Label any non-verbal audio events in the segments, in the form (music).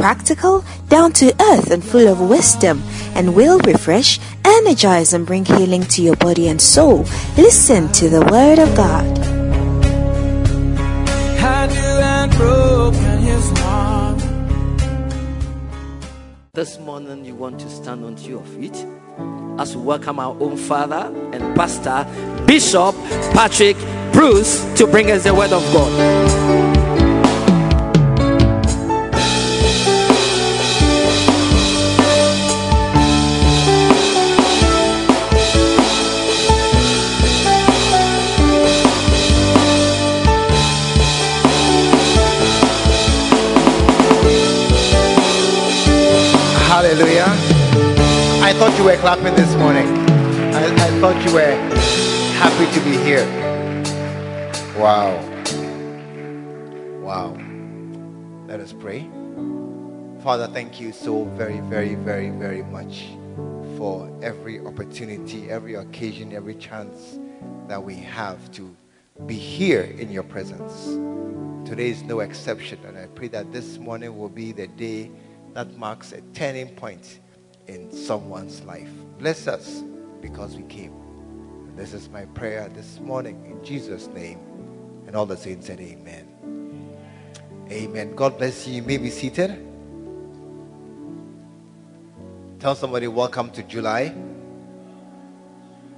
practical, down to earth, and full of wisdom, and will refresh, energize, and bring healing to your body and soul. Listen to the Word of God. Had you and broken his heart. This morning, you want to stand onto your feet as we welcome our own father and pastor, Bishop Patrick Bruce, to bring us the word of God. Thought you were clapping this morning. I, I thought you were happy to be here. Wow. Wow. Let us pray. Father, thank you so very, very, very, very much for every opportunity, every occasion, every chance that we have to be here in your presence. Today is no exception, and I pray that this morning will be the day that marks a turning point in someone's life. Bless us because we came. And this is my prayer this morning in Jesus' name. And all the saints said, Amen. Amen. God bless you. You may be seated. Tell somebody, Welcome to July.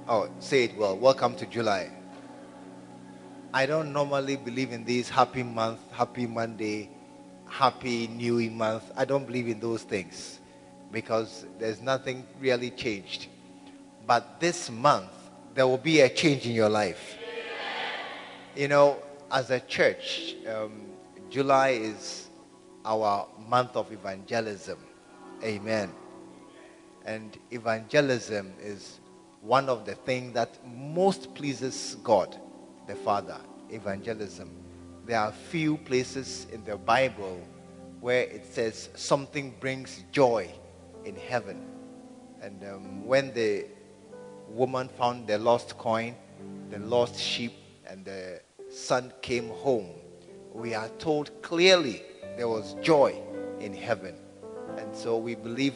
Oh, say it well. Welcome to July. I don't normally believe in these happy month, happy Monday, happy new month. I don't believe in those things because there's nothing really changed. But this month, there will be a change in your life. You know, as a church, um, July is our month of evangelism. Amen. And evangelism is one of the things that most pleases God, the Father. Evangelism. There are few places in the Bible where it says something brings joy in heaven. And um, when the woman found the lost coin, the lost sheep, and the son came home, we are told clearly there was joy in heaven. And so we believe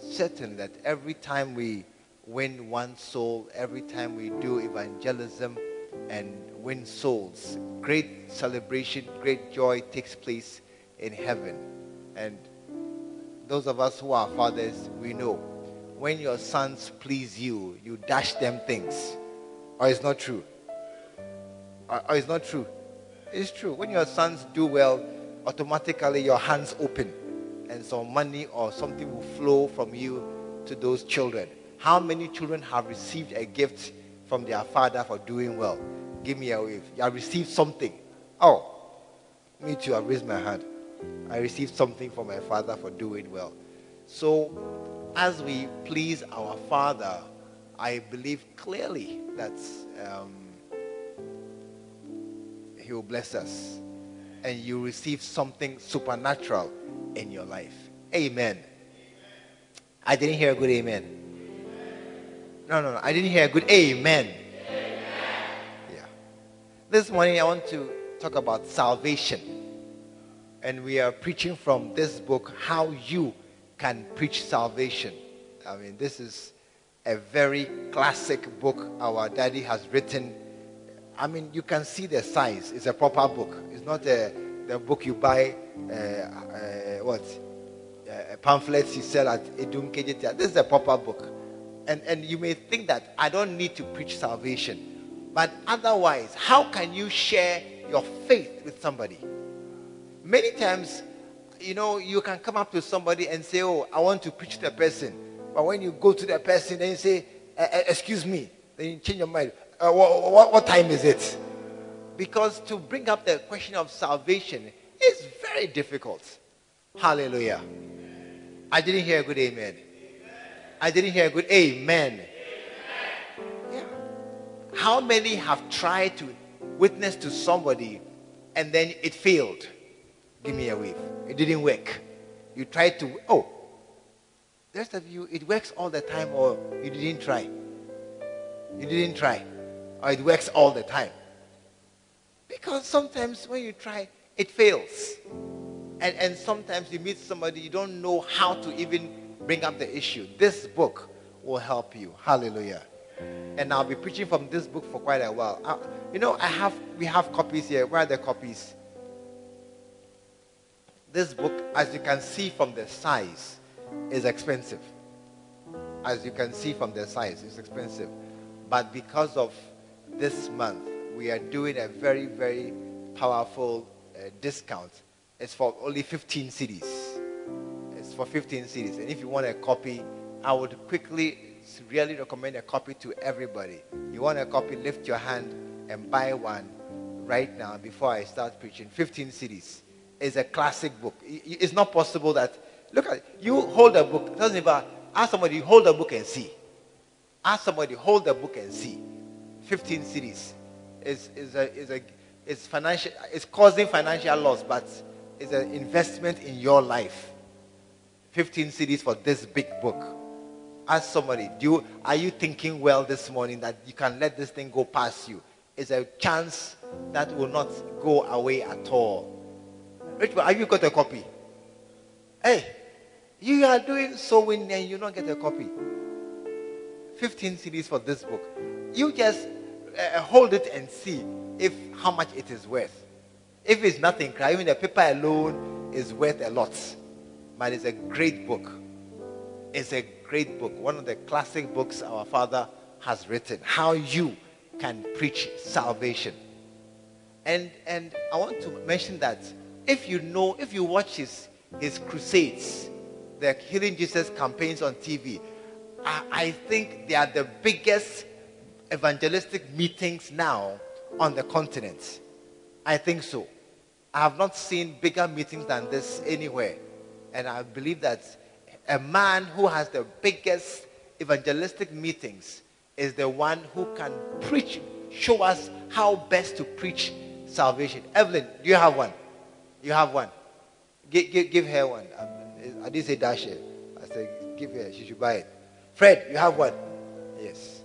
certainly that every time we win one soul, every time we do evangelism and win souls, great celebration, great joy takes place in heaven. And those of us who are fathers, we know when your sons please you, you dash them things. Or it's not true. Or, or it's not true. It's true. When your sons do well, automatically your hands open and some money or something will flow from you to those children. How many children have received a gift from their father for doing well? Give me a wave. You have received something. Oh, me too. I raised my hand. I received something from my father for doing well. So, as we please our father, I believe clearly that um, he will bless us and you receive something supernatural in your life. Amen. I didn't hear a good amen. No, no, no. I didn't hear a good amen. Yeah. This morning I want to talk about salvation. And we are preaching from this book, How You Can Preach Salvation. I mean, this is a very classic book our daddy has written. I mean, you can see the size. It's a proper book. It's not a, the book you buy, uh, uh, what? Uh, pamphlets you sell at Edum KJT. This is a proper book. And, and you may think that I don't need to preach salvation. But otherwise, how can you share your faith with somebody? Many times, you know, you can come up to somebody and say, Oh, I want to preach to the person. But when you go to the person, and you say, "Eh, eh, Excuse me. Then you change your mind. Uh, what, what, what time is it? Because to bring up the question of salvation is very difficult. Hallelujah. I didn't hear a good amen. I didn't hear a good amen. Yeah. How many have tried to witness to somebody and then it failed? Give me a wave. It didn't work. You tried to, oh, the rest of you, it works all the time or you didn't try. You didn't try. Or it works all the time. Because sometimes when you try, it fails. And, and sometimes you meet somebody, you don't know how to even bring up the issue. This book will help you. Hallelujah. And I'll be preaching from this book for quite a while. Uh, you know, I have we have copies here. Where are the copies? This book, as you can see from the size, is expensive. As you can see from the size, it's expensive. But because of this month, we are doing a very, very powerful uh, discount. It's for only 15 cedis. It's for 15 cedis. And if you want a copy, I would quickly really recommend a copy to everybody. You want a copy, lift your hand and buy one right now before I start preaching. 15 cedis. It's a classic book. It's not possible that, look at you hold a book. Doesn't even, ask somebody, hold a book and see. Ask somebody, hold the book and see. 15 cedis is, is, a, is, a, is financial, it's causing financial loss, but it's an investment in your life. 15 cedis for this big book. Ask somebody, do you, are you thinking well this morning that you can let this thing go past you? It's a chance that will not go away at all. Richard, have you got a copy? Hey, you are doing sewing and you don't get a copy. 15 cedis for this book. You just uh, hold it and see if how much it is worth. If it's nothing, cry. even the paper alone is worth a lot. But it's a great book. It's a great book. One of the classic books our father has written. How you can preach salvation. And and I want to mention that if you know, if you watch his his crusades, the Healing Jesus campaigns on TV, I, I think they are the biggest evangelistic meetings now on the continent. I think so. I have not seen bigger meetings than this anywhere. And I believe that a man who has the biggest evangelistic meetings is the one who can preach, show us how best to preach salvation. Evelyn, do you have one? You have one. Give, give, give her one. Um, I didn't say dash it. I said give her. She should buy it. Fred, you have one? Yes.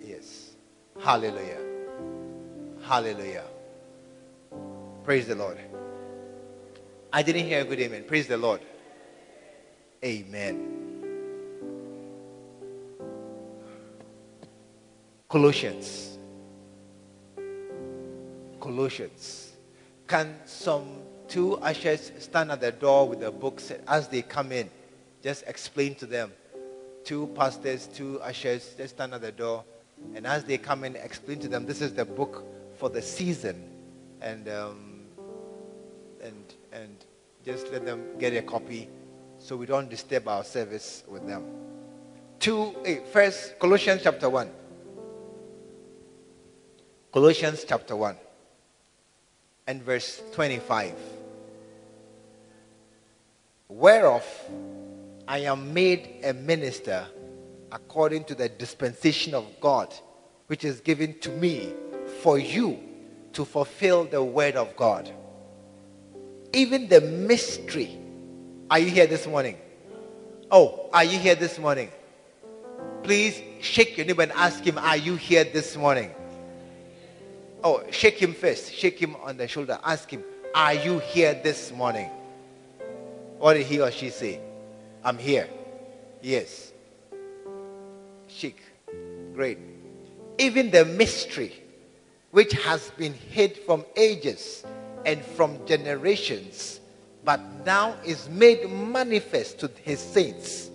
Yes. Hallelujah. Hallelujah. Praise the Lord. I didn't hear a good amen. Praise the Lord. Amen. Colossians. Colossians. Can some two ushers stand at the door with the books as they come in? Just explain to them. Two pastors, two ushers, just stand at the door. And as they come in, explain to them this is the book for the season. And, um, and, and just let them get a copy so we don't disturb our service with them. Two, eight, first, Colossians chapter 1. Colossians chapter 1 and verse 25. Whereof I am made a minister according to the dispensation of God, which is given to me for you to fulfill the word of God. Even the mystery. Are you here this morning? Oh, are you here this morning? Please shake your neighbor and ask him, Are you here this morning? Oh, shake him first. Shake him on the shoulder. Ask him, Are you here this morning? What did he or she say? I'm here. Yes. Shake. Great. Even the mystery which has been hid from ages and from generations, but now is made manifest to his saints,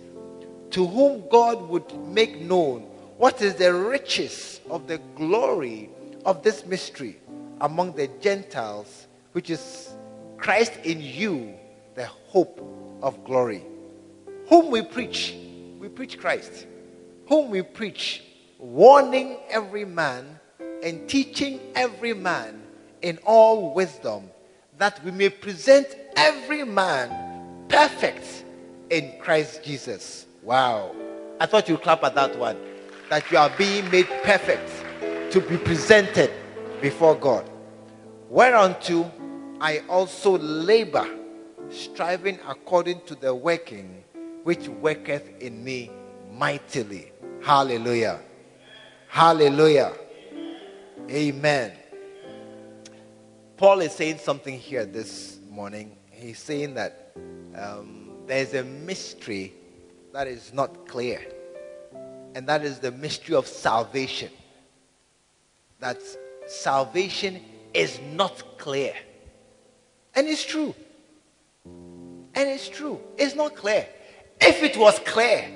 to whom God would make known what is the riches of the glory of this mystery among the Gentiles, which is Christ in you, the hope of glory. Whom we preach, we preach Christ. Whom we preach, warning every man and teaching every man in all wisdom, that we may present every man perfect in Christ Jesus. Wow. I thought you'd clap at that one. That you are being made perfect to be presented before God. Whereunto I also labor, striving according to the working which worketh in me mightily. Hallelujah. Hallelujah. Amen. Paul is saying something here this morning. He's saying that um, there's a mystery that is not clear, and that is the mystery of salvation. That salvation is not clear. And it's true. And it's true. It's not clear. If it was clear,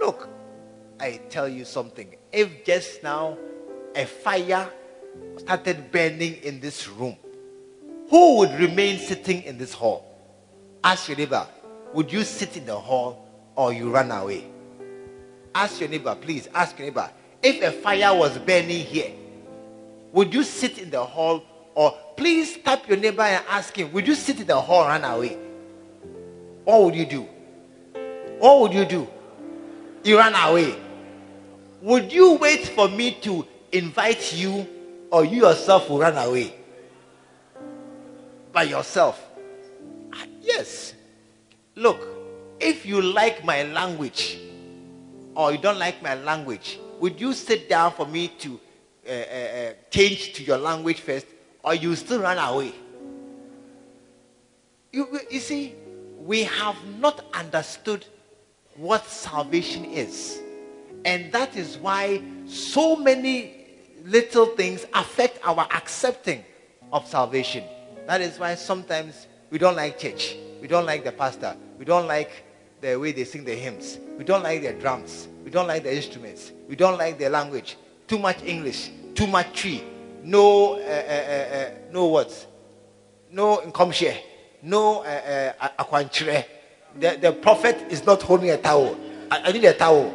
look, I tell you something. If just now a fire started burning in this room, who would remain sitting in this hall? Ask your neighbor, would you sit in the hall or you run away? Ask your neighbor, please, ask your neighbor. If a fire was burning here, would you sit in the hall or please tap your neighbor and ask him, would you sit in the hall and run away? What would you do? What would you do? You run away. Would you wait for me to invite you or you yourself will run away? By yourself. Ah, Yes. Look, if you like my language or you don't like my language, would you sit down for me to uh, uh, change to your language first or you still run away? You, you see, we have not understood what salvation is. And that is why so many little things affect our accepting of salvation. That is why sometimes we don't like church. We don't like the pastor. We don't like the way they sing the hymns. We don't like their drums. We don't like the instruments. We don't like their language. Too much English. Too much tree. No, uh, uh, uh, uh, no words. No inkomshare. No uh, uh. The, the prophet is not holding a towel. I, I need a towel.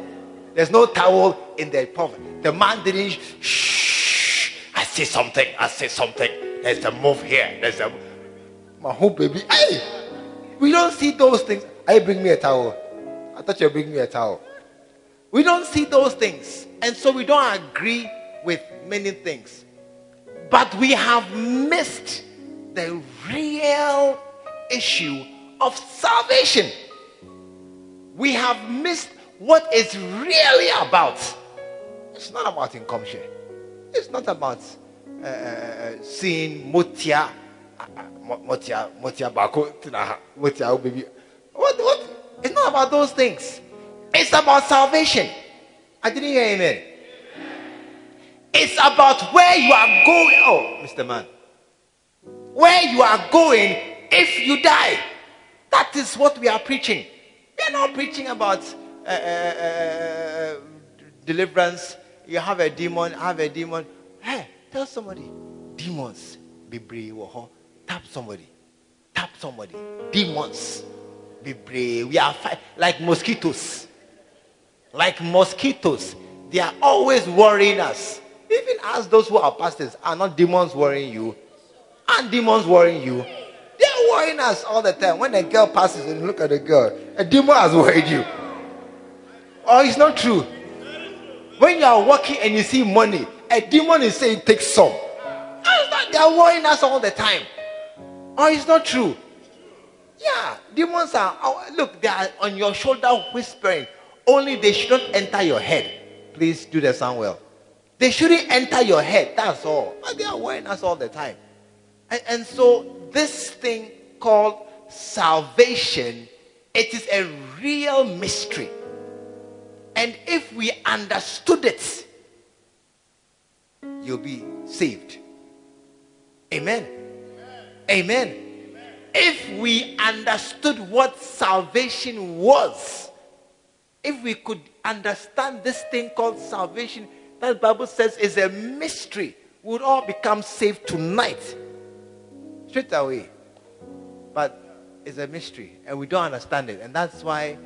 There's no towel in the prophet. The man didn't. Shh. I see something. I see something. There's a move here. There's a. My whole baby. Hey, we don't see those things. I bring me a towel. I thought you were bringing me a towel. We don't see those things, and so we don't agree with many things. But we have missed the real issue of salvation. We have missed what it's really about. It's not about income share. It's not about uh, uh, seeing motia, uh, uh, mo- motia, bako, oh, baby. What? What? It's not about those things. It's about salvation. I didn't hear amen. It's about where you are going. Oh, Mr. Man. Where you are going if you die. That is what we are preaching. We are not preaching about uh, uh, uh, deliverance. You have a demon, have a demon. Hey, tell somebody. Demons. Be brave. Tap somebody. Tap somebody. Demons. Be brave. We are fi- like mosquitoes. Like mosquitoes. They are always worrying us. Even as those who are pastors, are not demons worrying you? Aren't demons worrying you? They are worrying us all the time. When a girl passes and look at the girl, a demon has worried you. Oh, it's not true. When you are walking and you see money, a demon is saying, Take some. They are worrying us all the time. Oh, it's not true. Yeah, demons are, oh, look, they are on your shoulder whispering. Only they should not enter your head. Please do the sound well. They shouldn't enter your head. That's all. But they are worrying us all the time. And, and so, this thing called salvation, it is a real mystery. And if we understood it, you'll be saved. Amen. Amen. If we understood what salvation was, if we could understand this thing called salvation, that Bible says is a mystery, we would all become saved tonight. Straight away. But it's a mystery, and we don't understand it. And that's why,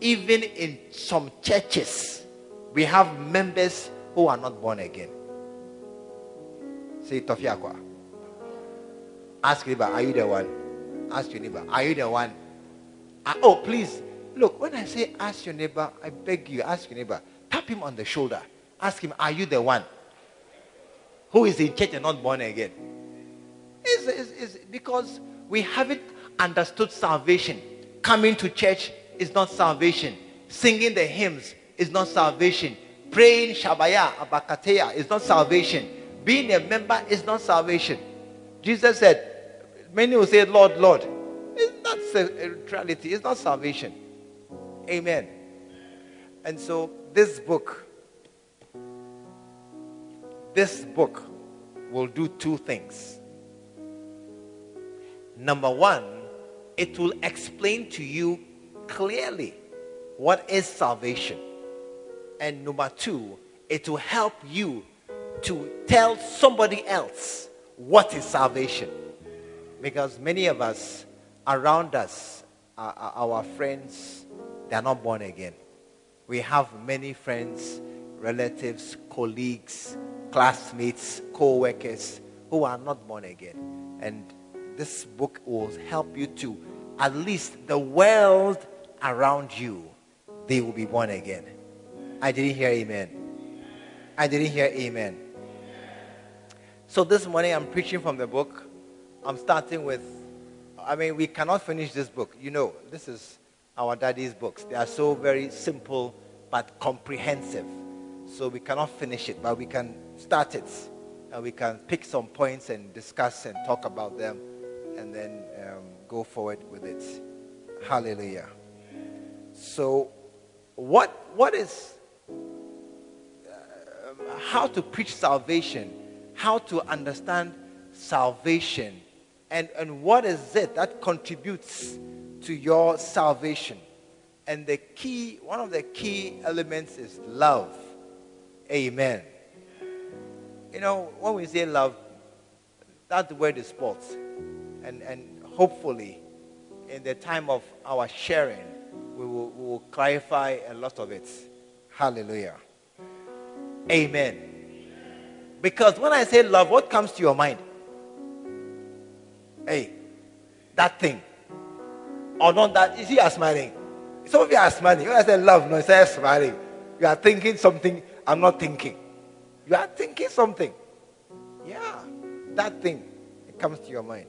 even in some churches, we have members who are not born again. Say Tofiakwa. Ask your neighbor, are you the one? Ask your neighbor, are you the one? Ah, oh, please, Look, when I say ask your neighbor, I beg you, ask your neighbor, tap him on the shoulder. Ask him, Are you the one who is in church and not born again? It's, it's, it's because we haven't understood salvation. Coming to church is not salvation. Singing the hymns is not salvation. Praying Shabaya, Abakateya is not salvation. Being a member is not salvation. Jesus said, Many will say, Lord, Lord. It's not uh, reality, it's not salvation. Amen. And so, this book, this book will do two things. Number one, it will explain to you clearly what is salvation. And number two, it will help you to tell somebody else what is salvation. Because many of us around us, are our friends, they are not born again. We have many friends, relatives, colleagues, classmates, co workers who are not born again. And this book will help you to, at least the world around you, they will be born again. I didn't hear amen. I didn't hear amen. So this morning I'm preaching from the book. I'm starting with, I mean, we cannot finish this book. You know, this is our daddy's books. They are so very simple but comprehensive. So we cannot finish it, but we can start it. And we can pick some points and discuss and talk about them and then um, go forward with it. Hallelujah. So, what, what is uh, how to preach salvation, how to understand salvation, and, and what is it that contributes to your salvation? And the key, one of the key elements is love. Amen. You know, when we say love, that word is sports. And, and hopefully, in the time of our sharing, we will, we will clarify a lot of it. Hallelujah. Amen. Because when I say love, what comes to your mind? Hey, that thing. Or not that. You see, you are smiling. Some of you are smiling. When I say love, no, I say smiling. You are thinking something I'm not thinking. You are thinking something. Yeah, that thing. It comes to your mind.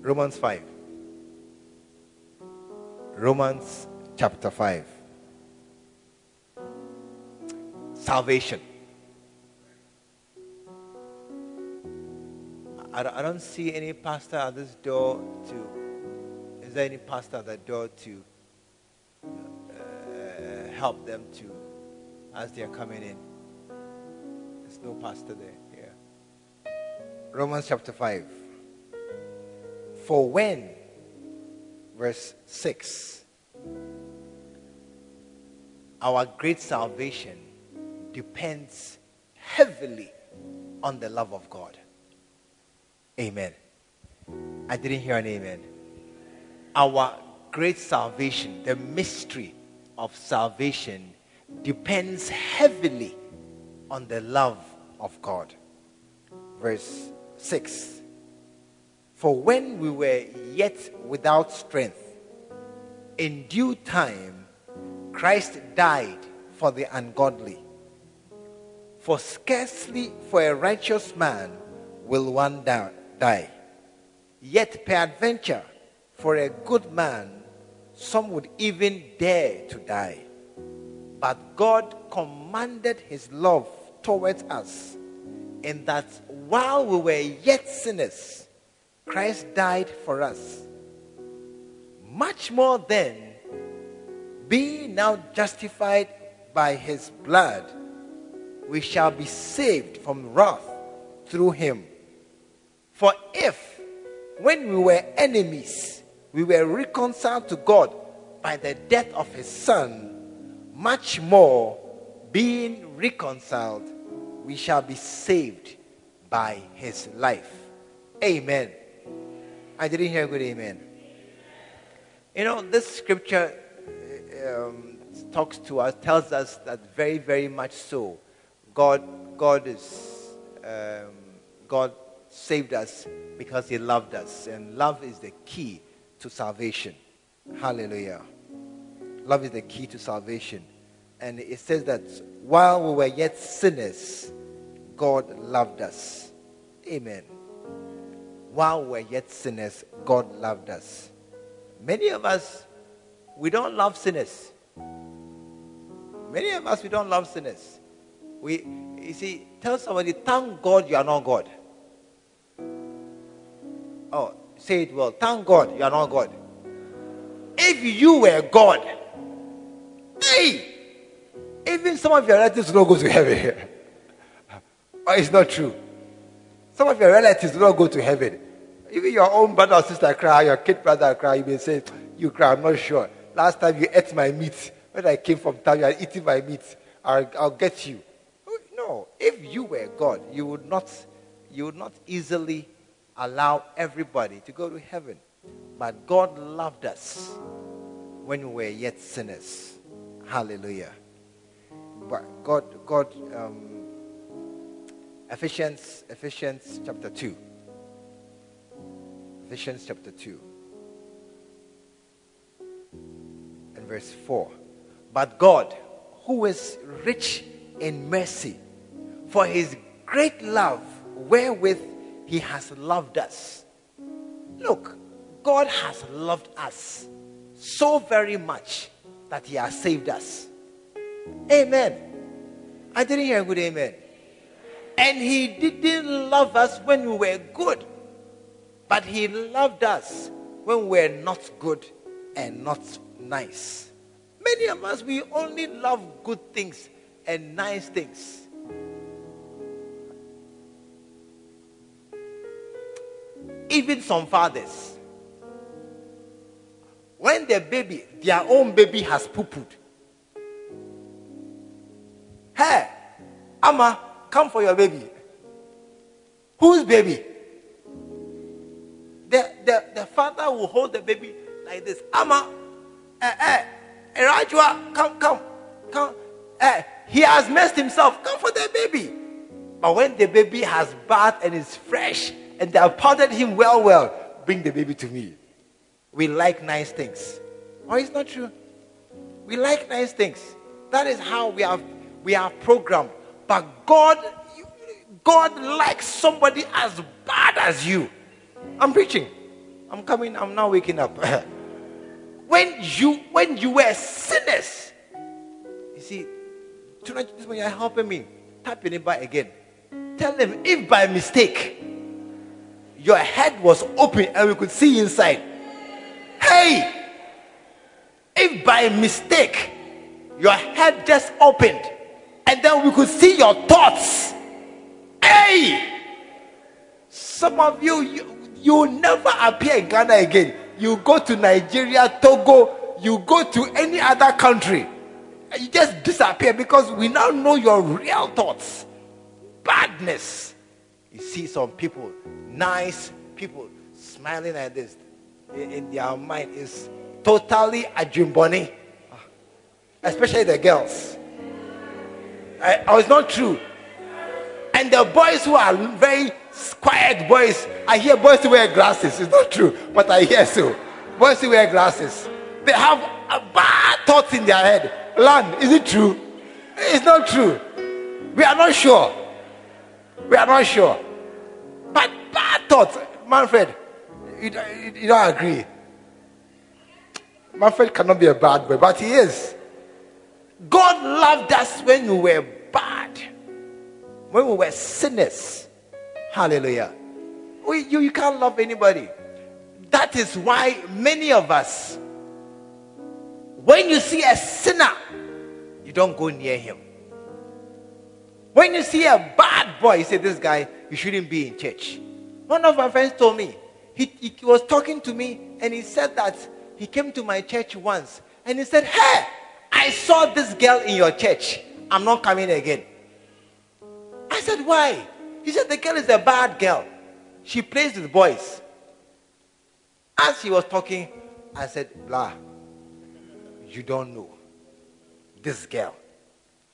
Romans 5. Romans chapter 5. Salvation. I don't see any pastor at this door to. Is there any pastor at the door to help them to, as they are coming in? There's no pastor there. Yeah. Romans chapter 5. For when, verse 6, our great salvation depends heavily on the love of God. Amen. I didn't hear an amen. Our great salvation, the mystery of salvation, depends heavily on the love of God. Verse 6 For when we were yet without strength, in due time, Christ died for the ungodly. For scarcely for a righteous man will one die. Yet, peradventure, for a good man, some would even dare to die. But God commanded his love towards us in that while we were yet sinners, Christ died for us. Much more then, being now justified by his blood, we shall be saved from wrath through him. For if, when we were enemies, we were reconciled to God by the death of his Son, much more, being reconciled, we shall be saved by his life. Amen. I didn't hear a good amen. You know, this scripture um, talks to us, tells us that very, very much so. God, God is, um, God saved us because He loved us, and love is the key to salvation. Hallelujah. Love is the key to salvation. And it says that while we were yet sinners, God loved us. Amen. While we were yet sinners, God loved us. Many of us, we don't love sinners. Many of us, we don't love sinners. We, you see, tell somebody, thank God you are not God. Oh, say it well. Thank God you are not God. If you were God, hey, even some of your relatives will not go to heaven. (laughs) oh, it's not true. Some of your relatives will not go to heaven. Even your own brother or sister cry, your kid brother cry, you may say, You cry, I'm not sure. Last time you ate my meat, when I came from town, you are eating my meat. I'll, I'll get you. Oh, no, if you were God, you would not, you would not easily allow everybody to go to heaven. But God loved us when we were yet sinners. Hallelujah. But God, God, um, Ephesians, Ephesians chapter 2. Ephesians chapter 2. And verse 4. But God, who is rich in mercy, for his great love wherewith he has loved us. Look, God has loved us so very much that he has saved us. Amen. I didn't hear a good amen. And he didn't love us when we were good, but he loved us when we were not good and not nice. Many of us, we only love good things and nice things. Even some fathers, when the baby, their own baby has poo hey, Ama, come for your baby. Whose baby? The, the, the father will hold the baby like this. Ama, eh, eh, Erajua, come, come, come. Eh, he has messed himself. Come for the baby. But when the baby has bathed and is fresh, and they have powdered him well, well. Bring the baby to me. We like nice things. Oh, it's not true. We like nice things. That is how we have we are programmed. But God, God likes somebody as bad as you. I'm preaching. I'm coming. I'm now waking up. (laughs) when you when you were sinners, you see, tonight this morning you're helping me. Tap your neighbor again. Tell them if by mistake your head was open and we could see inside. Hey, if by mistake your head just opened and then we could see your thoughts. Hey, some of you, you, you never appear in Ghana again. You go to Nigeria, Togo, you go to any other country. You just disappear because we now know your real thoughts. Badness. You see some people nice people smiling like this in, in their mind is totally a jimboni, ah. especially the girls. I, it's not true. And the boys who are very quiet boys, I hear boys who wear glasses. It's not true, but I hear so. Boys who wear glasses, they have bad thoughts in their head. Land, is it true? It's not true. We are not sure. We are not sure. But bad thoughts. Manfred, you, you, you don't agree. Manfred cannot be a bad boy, but he is. God loved us when we were bad, when we were sinners. Hallelujah. We, you, you can't love anybody. That is why many of us, when you see a sinner, you don't go near him. When you see a bad boy, you say, This guy, you shouldn't be in church. One of my friends told me, he, he was talking to me and he said that he came to my church once and he said, Hey, I saw this girl in your church. I'm not coming again. I said, Why? He said, The girl is a bad girl. She plays with boys. As he was talking, I said, Blah, you don't know. This girl,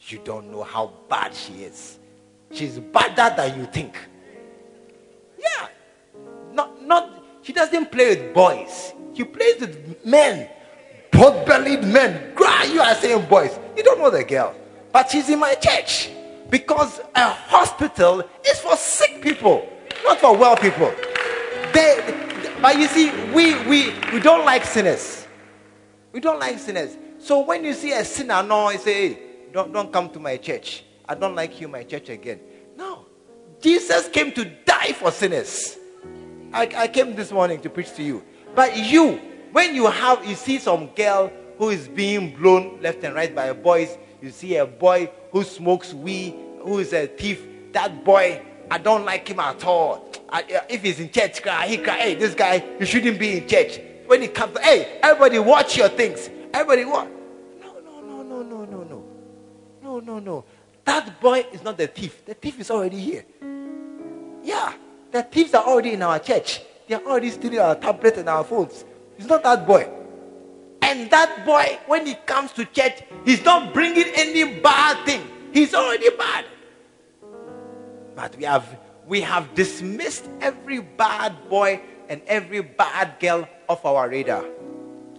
you don't know how bad she is. She's badder than you think. Yeah. Not, not, she doesn't play with boys. She plays with men pot-bellied men. You are saying boys. You don't know the girl, but she's in my church because a hospital is for sick people, not for well people. They, but you see, we we we don't like sinners. We don't like sinners. So when you see a sinner, no, you say, hey, don't, don't come to my church. I don't like you, my church again. Jesus came to die for sinners. I, I came this morning to preach to you. But you, when you have, you see some girl who is being blown left and right by boys, you see a boy who smokes weed, who is a thief, that boy, I don't like him at all. I, uh, if he's in church, cry, he cry, hey, this guy, you shouldn't be in church. When he comes, hey, everybody watch your things. Everybody what? No, no, no, no, no, no, no. No, no, no. That boy is not the thief. The thief is already here. Yeah. The thieves are already in our church. They are already stealing our tablet and our phones. It's not that boy. And that boy, when he comes to church, he's not bringing any bad thing. He's already bad. But we have we have dismissed every bad boy and every bad girl off our radar.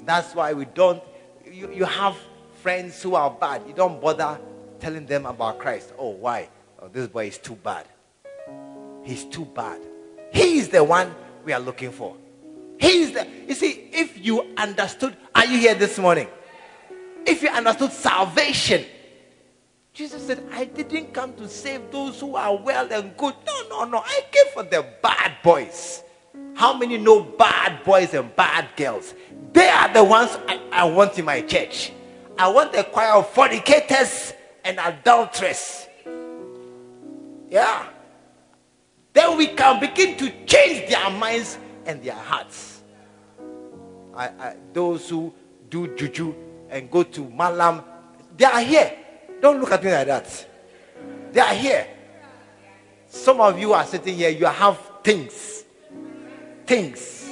That's why we don't. You, you have friends who are bad. You don't bother telling them about Christ. Oh, why? Oh, this boy is too bad. He's too bad. He is the one we are looking for. He is the. You see, if you understood, are you here this morning? If you understood salvation, Jesus said, I didn't come to save those who are well and good. No, no, no. I came for the bad boys. How many know bad boys and bad girls? They are the ones I, I want in my church. I want a choir of fornicators and adulteress. Yeah. Then we can begin to change their minds and their hearts. I, I, those who do juju and go to malam, they are here. Don't look at me like that. They are here. Some of you are sitting here, you have things. Things.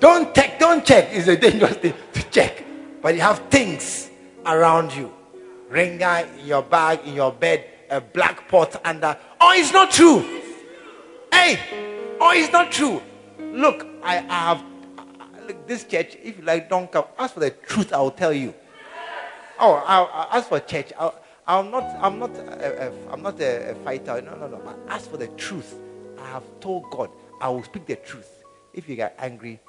Don't check, don't check. It's a dangerous thing to check. But you have things around you. Ringer in your bag, in your bed, a black pot under. Oh, it's not true. Hey, oh, it's not true. Look, I, I have look, this church. If you like, don't come. Ask for the truth. I will tell you. Oh, I'll, ask for church. I'll, I'm not. I'm not. I'm not a, a fighter. No, no, no. But ask for the truth. I have told God. I will speak the truth. If you get angry,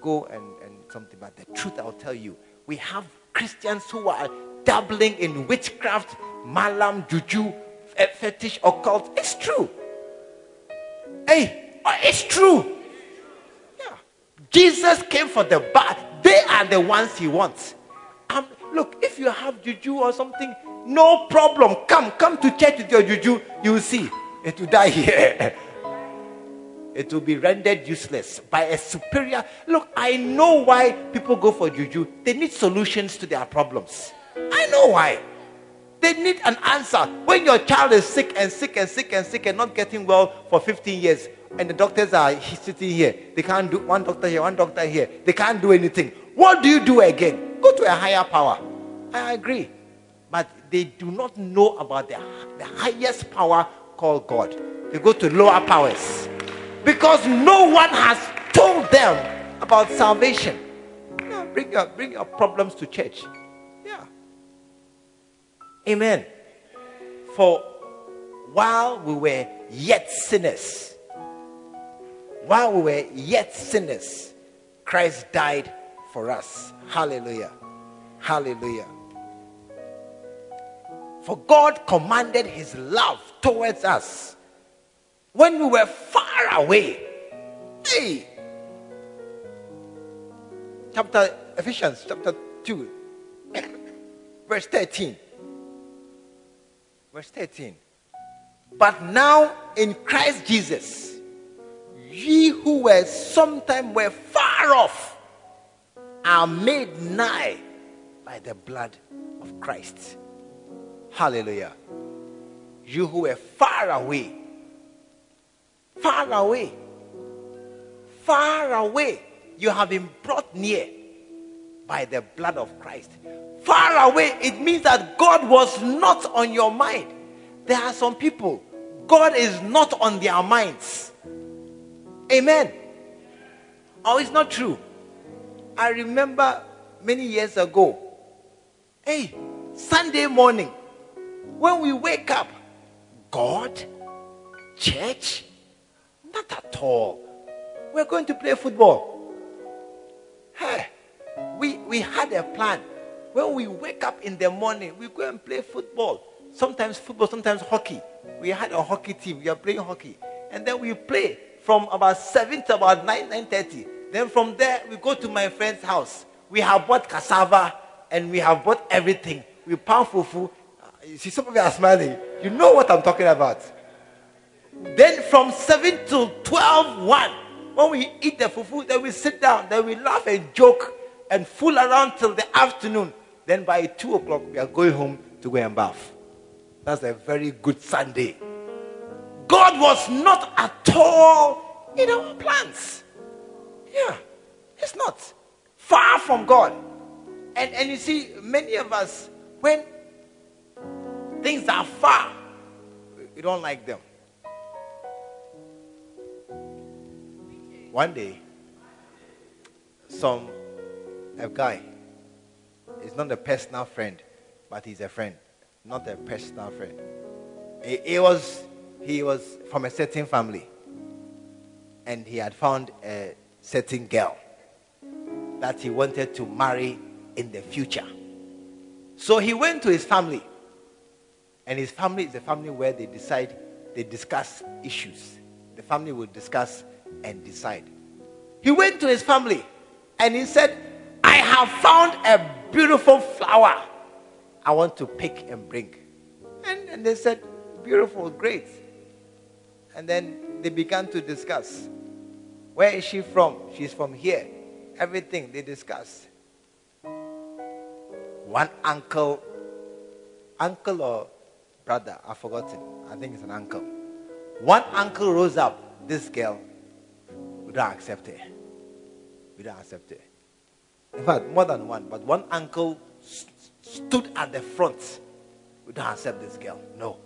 go and, and something. But the truth, I'll tell you. We have Christians who are dabbling in witchcraft, malam, juju, fetish, occult. It's true. Hey, oh, it's true. Yeah. Jesus came for the bad. They are the ones he wants. Um, look, if you have juju or something, no problem. Come, come to church with your juju. You will see. It will die here. (laughs) it will be rendered useless by a superior. Look, I know why people go for juju. They need solutions to their problems. I know why. They need an answer. When your child is sick and sick and sick and sick and not getting well for 15 years, and the doctors are sitting here, they can't do one doctor here, one doctor here, they can't do anything. What do you do again? Go to a higher power. I agree. But they do not know about the, the highest power called God. They go to lower powers because no one has told them about salvation. Yeah, bring, your, bring your problems to church. Amen. For while we were yet sinners, while we were yet sinners, Christ died for us. Hallelujah. Hallelujah. For God commanded his love towards us when we were far away. Hey. Chapter Ephesians chapter 2 verse 13. Verse 13. But now in Christ Jesus, ye who were sometime were far off are made nigh by the blood of Christ. Hallelujah. You who were far away, far away, far away, you have been brought near by the blood of Christ far away, it means that God was not on your mind. There are some people, God is not on their minds. Amen. Oh, it's not true. I remember many years ago. Hey, Sunday morning, when we wake up, God, church, not at all. We're going to play football. Hey, we, we had a plan. When we wake up in the morning, we go and play football. Sometimes football, sometimes hockey. We had a hockey team. We are playing hockey. And then we play from about 7 to about 9, 9.30. Then from there, we go to my friend's house. We have bought cassava and we have bought everything. We pound fufu. Uh, You see, some of you are smiling. You know what I'm talking about. Then from 7 to 12, 1, when we eat the fufu, then we sit down, then we laugh and joke and fool around till the afternoon. Then by 2 o'clock, we are going home to go and bath. That's a very good Sunday. God was not at all in our plans. Yeah, it's not. Far from God. And, and you see, many of us, when things are far, we don't like them. One day, some a guy is not a personal friend, but he's a friend, not a personal friend. He, he was he was from a certain family, and he had found a certain girl that he wanted to marry in the future. So he went to his family, and his family is a family where they decide, they discuss issues. The family will discuss and decide. He went to his family and he said, I have found a beautiful flower I want to pick and bring. And, and they said, Beautiful, great. And then they began to discuss. Where is she from? She's from here. Everything they discussed. One uncle, uncle or brother, I've forgotten. I think it's an uncle. One uncle rose up, this girl, we don't accept her. We don't accept her. In fact, more than one, but one uncle st- stood at the front. We don't accept this girl. No.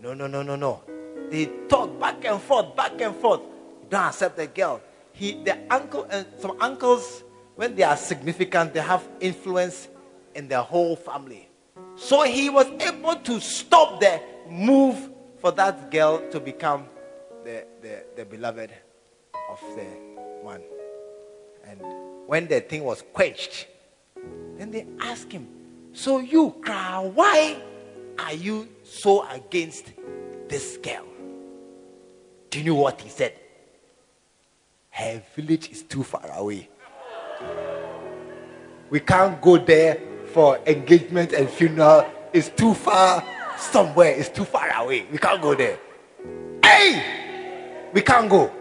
No, no, no, no, no. They talk back and forth, back and forth. We don't accept the girl. He, the uncle, and some uncles, when they are significant, they have influence in the whole family. So he was able to stop the move for that girl to become the, the, the beloved of the one. And when the thing was quenched, then they asked him, So you cry, why are you so against this girl? Do you know what he said? Her village is too far away. We can't go there for engagement and funeral. It's too far somewhere. It's too far away. We can't go there. Hey! We can't go.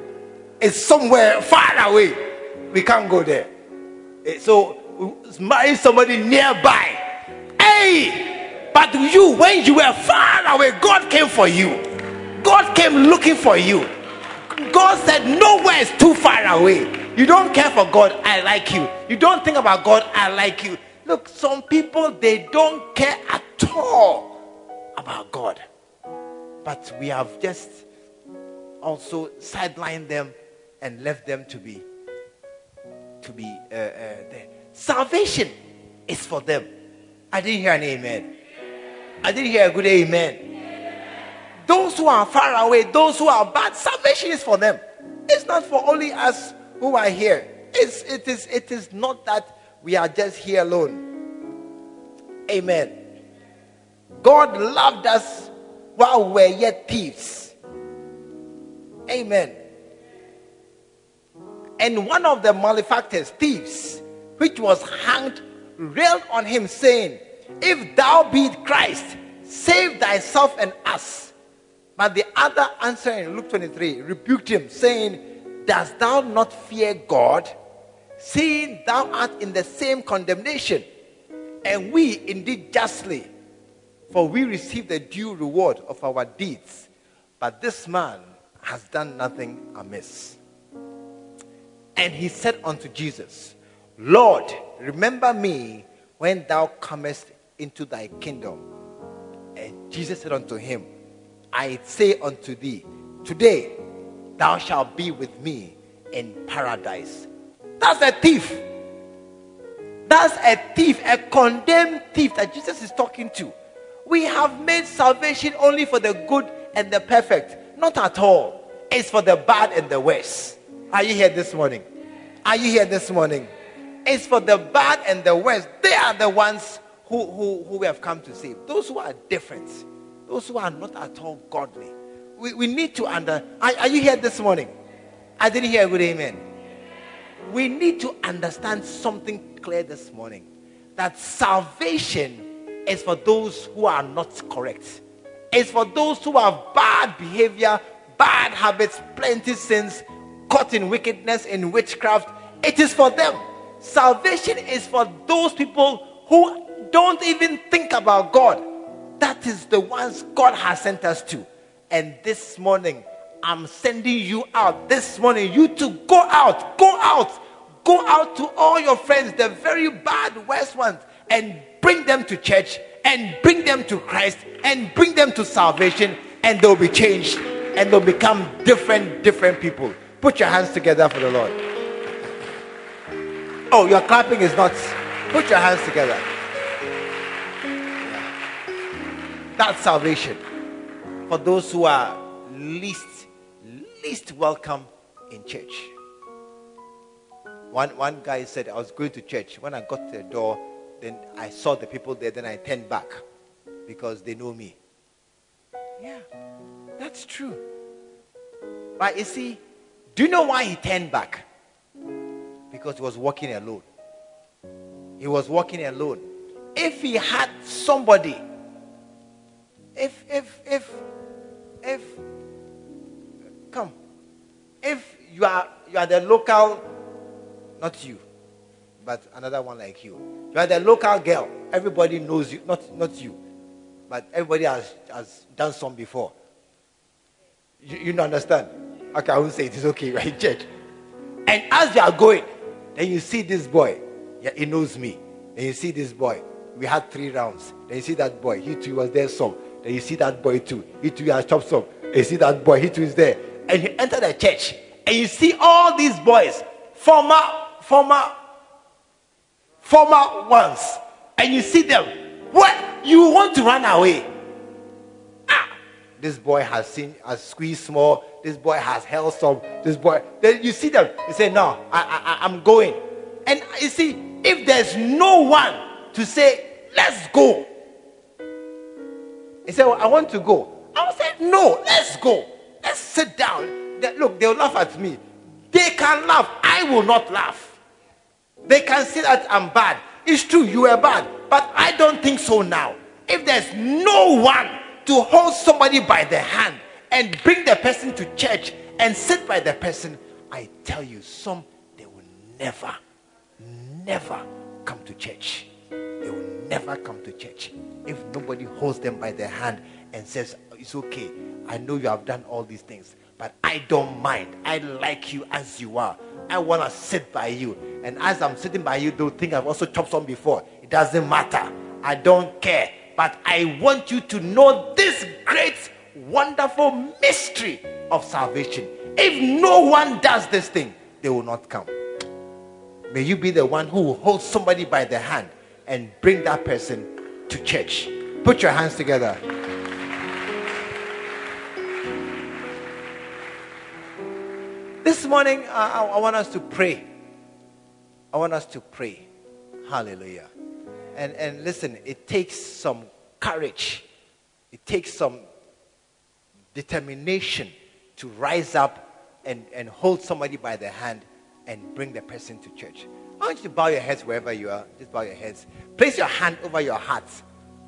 It's somewhere far away. We can't go there. Eh, So marry somebody nearby. Hey! But you, when you were far away, God came for you. God came looking for you. God said, Nowhere is too far away. You don't care for God, I like you. You don't think about God, I like you. Look, some people, they don't care at all about God. But we have just also sidelined them and left them to be to be uh, uh, there. Salvation is for them. I didn't hear an amen. I didn't hear a good amen. Those who are far away, those who are bad, salvation is for them. It's not for only us who are here. It's, it, is, it is not that we are just here alone. Amen. God loved us while we were yet thieves. Amen. And one of the malefactors, thieves, which was hanged, railed on him, saying, If thou be Christ, save thyself and us. But the other answering, Luke 23, rebuked him, saying, Dost thou not fear God, seeing thou art in the same condemnation? And we indeed justly, for we receive the due reward of our deeds. But this man has done nothing amiss. And he said unto Jesus, Lord, remember me when thou comest into thy kingdom. And Jesus said unto him, I say unto thee, today thou shalt be with me in paradise. That's a thief. That's a thief, a condemned thief that Jesus is talking to. We have made salvation only for the good and the perfect. Not at all. It's for the bad and the worst. Are you here this morning? Are you here this morning? It's for the bad and the worst. They are the ones who, who, who we have come to save. Those who are different, those who are not at all godly. We, we need to under. Are, are you here this morning? I didn't hear a good amen. We need to understand something clear this morning that salvation is for those who are not correct. It's for those who have bad behavior, bad habits, plenty sins, caught in wickedness, in witchcraft. It is for them. Salvation is for those people who don't even think about God. That is the ones God has sent us to. And this morning, I'm sending you out. This morning, you to go out, go out, go out to all your friends, the very bad, worst ones, and bring them to church and bring them to Christ and bring them to salvation, and they'll be changed and they'll become different, different people. Put your hands together for the Lord. Oh, your clapping is not. Put your hands together. That's salvation for those who are least, least welcome in church. One, one guy said, I was going to church. When I got to the door, then I saw the people there, then I turned back because they know me. Yeah, that's true. But you see, do you know why he turned back? Because he was walking alone. He was walking alone. If he had somebody, if, if, if, if, come, if you are, you are the local, not you, but another one like you. You are the local girl. Everybody knows you, not, not you, but everybody has, has done some before. You, you don't understand? Okay, I won't say it. It's okay, (laughs) right, church? And as you are going, then you see this boy. Yeah, he knows me. Then you see this boy. We had three rounds. Then you see that boy. He too was there some. Then you see that boy too. He too has chopped some. And you see that boy. He too is there. And you enter the church. And you see all these boys. Former, former, former ones. And you see them. What? You want to run away. This boy has seen, has squeezed small. This boy has held some. This boy. Then you see them. You say, No, I, I, I'm going. And you see, if there's no one to say, Let's go. He said, well, I want to go. I said, No, let's go. Let's sit down. They, look, they'll laugh at me. They can laugh. I will not laugh. They can say that I'm bad. It's true, you are bad. But I don't think so now. If there's no one to hold somebody by the hand and bring the person to church and sit by the person, I tell you, some they will never, never come to church. They will never come to church if nobody holds them by the hand and says, It's okay. I know you have done all these things, but I don't mind. I like you as you are. I want to sit by you. And as I'm sitting by you, don't think I've also chopped some before. It doesn't matter. I don't care. But I want you to know this great, wonderful mystery of salvation. If no one does this thing, they will not come. May you be the one who will hold somebody by the hand and bring that person to church. Put your hands together. This morning, I, I want us to pray. I want us to pray. Hallelujah. And, and listen, it takes some courage, it takes some determination to rise up and, and hold somebody by the hand and bring the person to church. I want you to bow your heads wherever you are. Just bow your heads. Place your hand over your heart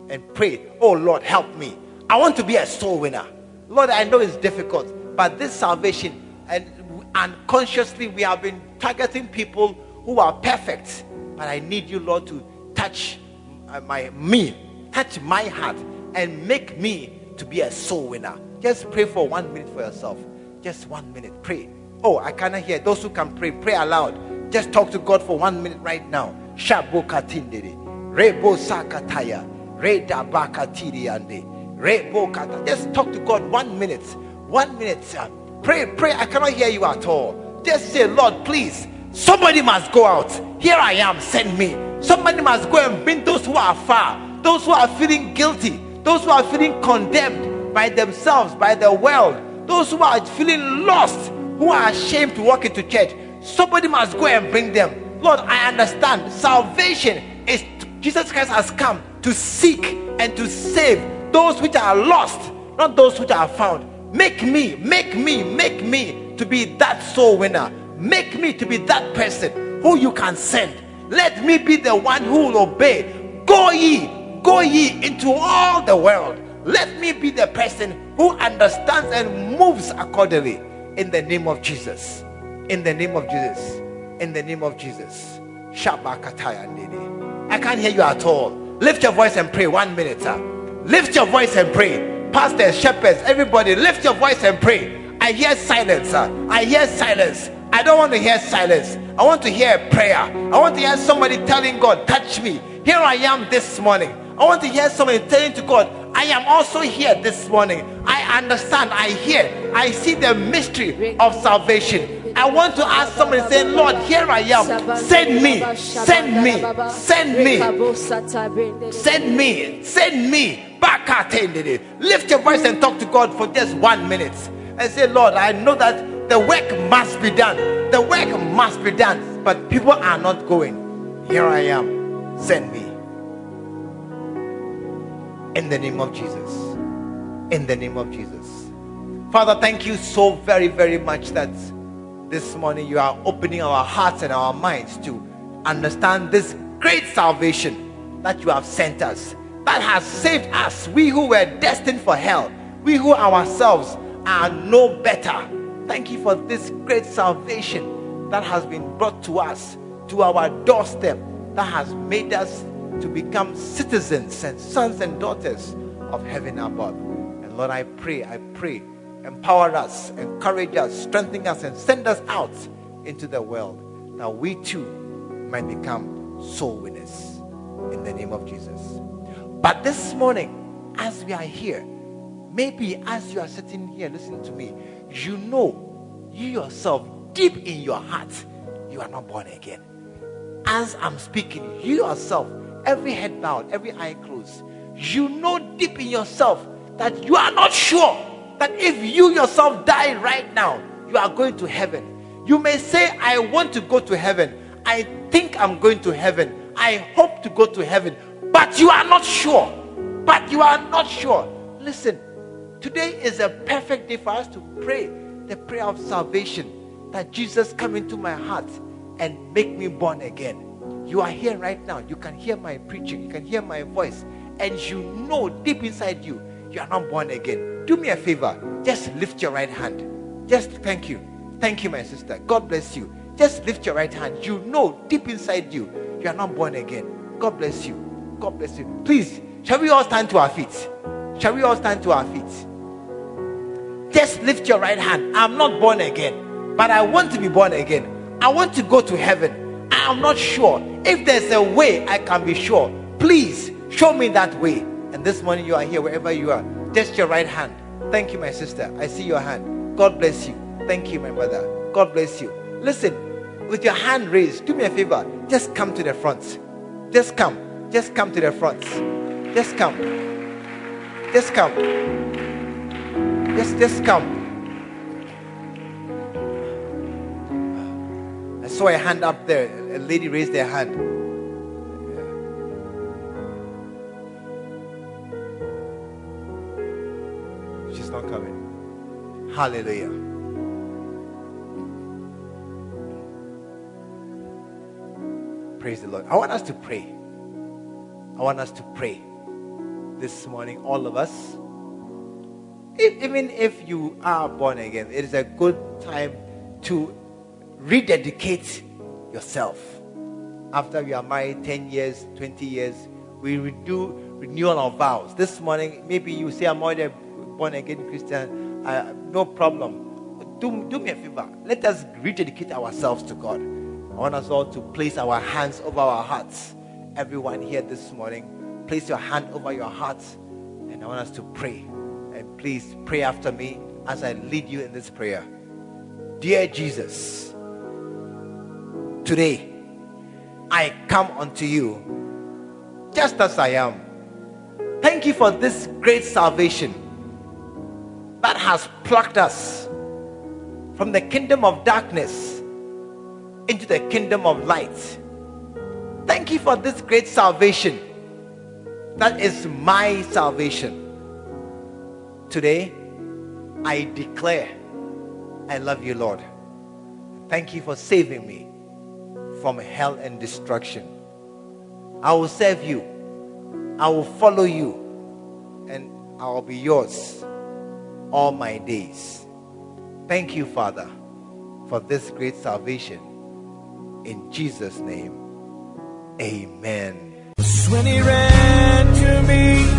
and pray, Oh Lord, help me. I want to be a soul winner. Lord, I know it's difficult, but this salvation, and unconsciously we have been targeting people who are perfect. But I need you, Lord, to touch uh, my me, touch my heart, and make me to be a soul winner. Just pray for one minute for yourself. Just one minute. Pray. Oh, I cannot hear. Those who can pray, pray aloud. Just talk to God for one minute right now. Shabo katindere. Rebo sakataya. Reda bakatiriande. Rebo kata. Just talk to God one minute. One minute. Uh, pray, pray. I cannot hear you at all. Just say, Lord, please. Somebody must go out. Here I am. Send me. Somebody must go and bring those who are far, those who are feeling guilty, those who are feeling condemned by themselves, by the world, those who are feeling lost, who are ashamed to walk into church. Somebody must go and bring them. Lord, I understand. Salvation is Jesus Christ has come to seek and to save those which are lost, not those which are found. Make me, make me, make me to be that soul winner. Make me to be that person who you can send. Let me be the one who will obey. Go ye, go ye into all the world. Let me be the person who understands and moves accordingly in the name of Jesus. In the name of Jesus. In the name of Jesus. I can't hear you at all. Lift your voice and pray. One minute, sir. Lift your voice and pray. Pastors, shepherds, everybody, lift your voice and pray. I hear silence, sir. I hear silence. I don't want to hear silence. I want to hear a prayer. I want to hear somebody telling God, touch me. Here I am this morning. I want to hear somebody telling to God, I am also here this morning. I understand. I hear. I see the mystery of salvation. I want to ask somebody, say, Lord, here I am. Send me. Send me. Send me. Send me. Send me. Back at Lift your voice and talk to God for just one minute. And say, Lord, I know that the work must be done. The work must be done. But people are not going. Here I am. Send me. In the name of Jesus. In the name of Jesus. Father, thank you so very, very much that this morning you are opening our hearts and our minds to understand this great salvation that you have sent us, that has saved us, we who were destined for hell, we who ourselves are no better. Thank you for this great salvation that has been brought to us, to our doorstep, that has made us to become citizens and sons and daughters of heaven above. And Lord, I pray, I pray, empower us, encourage us, strengthen us, and send us out into the world that we too might become soul winners in the name of Jesus. But this morning, as we are here, maybe as you are sitting here listening to me, you know you yourself, deep in your heart, you are not born again. As I'm speaking, you yourself, every head bowed, every eye closed, you know deep in yourself that you are not sure that if you yourself die right now, you are going to heaven. You may say, I want to go to heaven. I think I'm going to heaven. I hope to go to heaven. But you are not sure. But you are not sure. Listen, today is a perfect day for us to pray the prayer of salvation that Jesus come into my heart and make me born again. You are here right now. You can hear my preaching. You can hear my voice. And you know deep inside you, you are not born again. Do me a favor. Just lift your right hand. Just thank you. Thank you, my sister. God bless you. Just lift your right hand. You know deep inside you, you are not born again. God bless you. God bless you. Please, shall we all stand to our feet? Shall we all stand to our feet? Just lift your right hand. I'm not born again, but I want to be born again. I want to go to heaven. I am not sure. If there's a way I can be sure, please show me that way. And this morning you are here, wherever you are, just your right hand. Thank you, my sister. I see your hand. God bless you. Thank you, my brother. God bless you. Listen, with your hand raised, do me a favor. Just come to the front. Just come. Just come to the front. Just come. Just come. Just, just come. I saw a hand up there. A lady raised their hand. She's not coming. Hallelujah. Praise the Lord. I want us to pray. I want us to pray this morning, all of us. If, even if you are born again, it is a good time to rededicate yourself. After we are married 10 years, 20 years, we do renewal of vows. This morning, maybe you say, I'm already born again Christian. Uh, no problem. Do, do me a favor. Let us rededicate ourselves to God. I want us all to place our hands over our hearts. Everyone here this morning, place your hand over your hearts. And I want us to pray. Please pray after me as I lead you in this prayer. Dear Jesus, today, I come unto you just as I am. Thank you for this great salvation that has plucked us from the kingdom of darkness into the kingdom of light. Thank you for this great salvation that is my salvation. Today, I declare I love you, Lord. Thank you for saving me from hell and destruction. I will serve you. I will follow you. And I will be yours all my days. Thank you, Father, for this great salvation. In Jesus' name, amen. When he ran to me,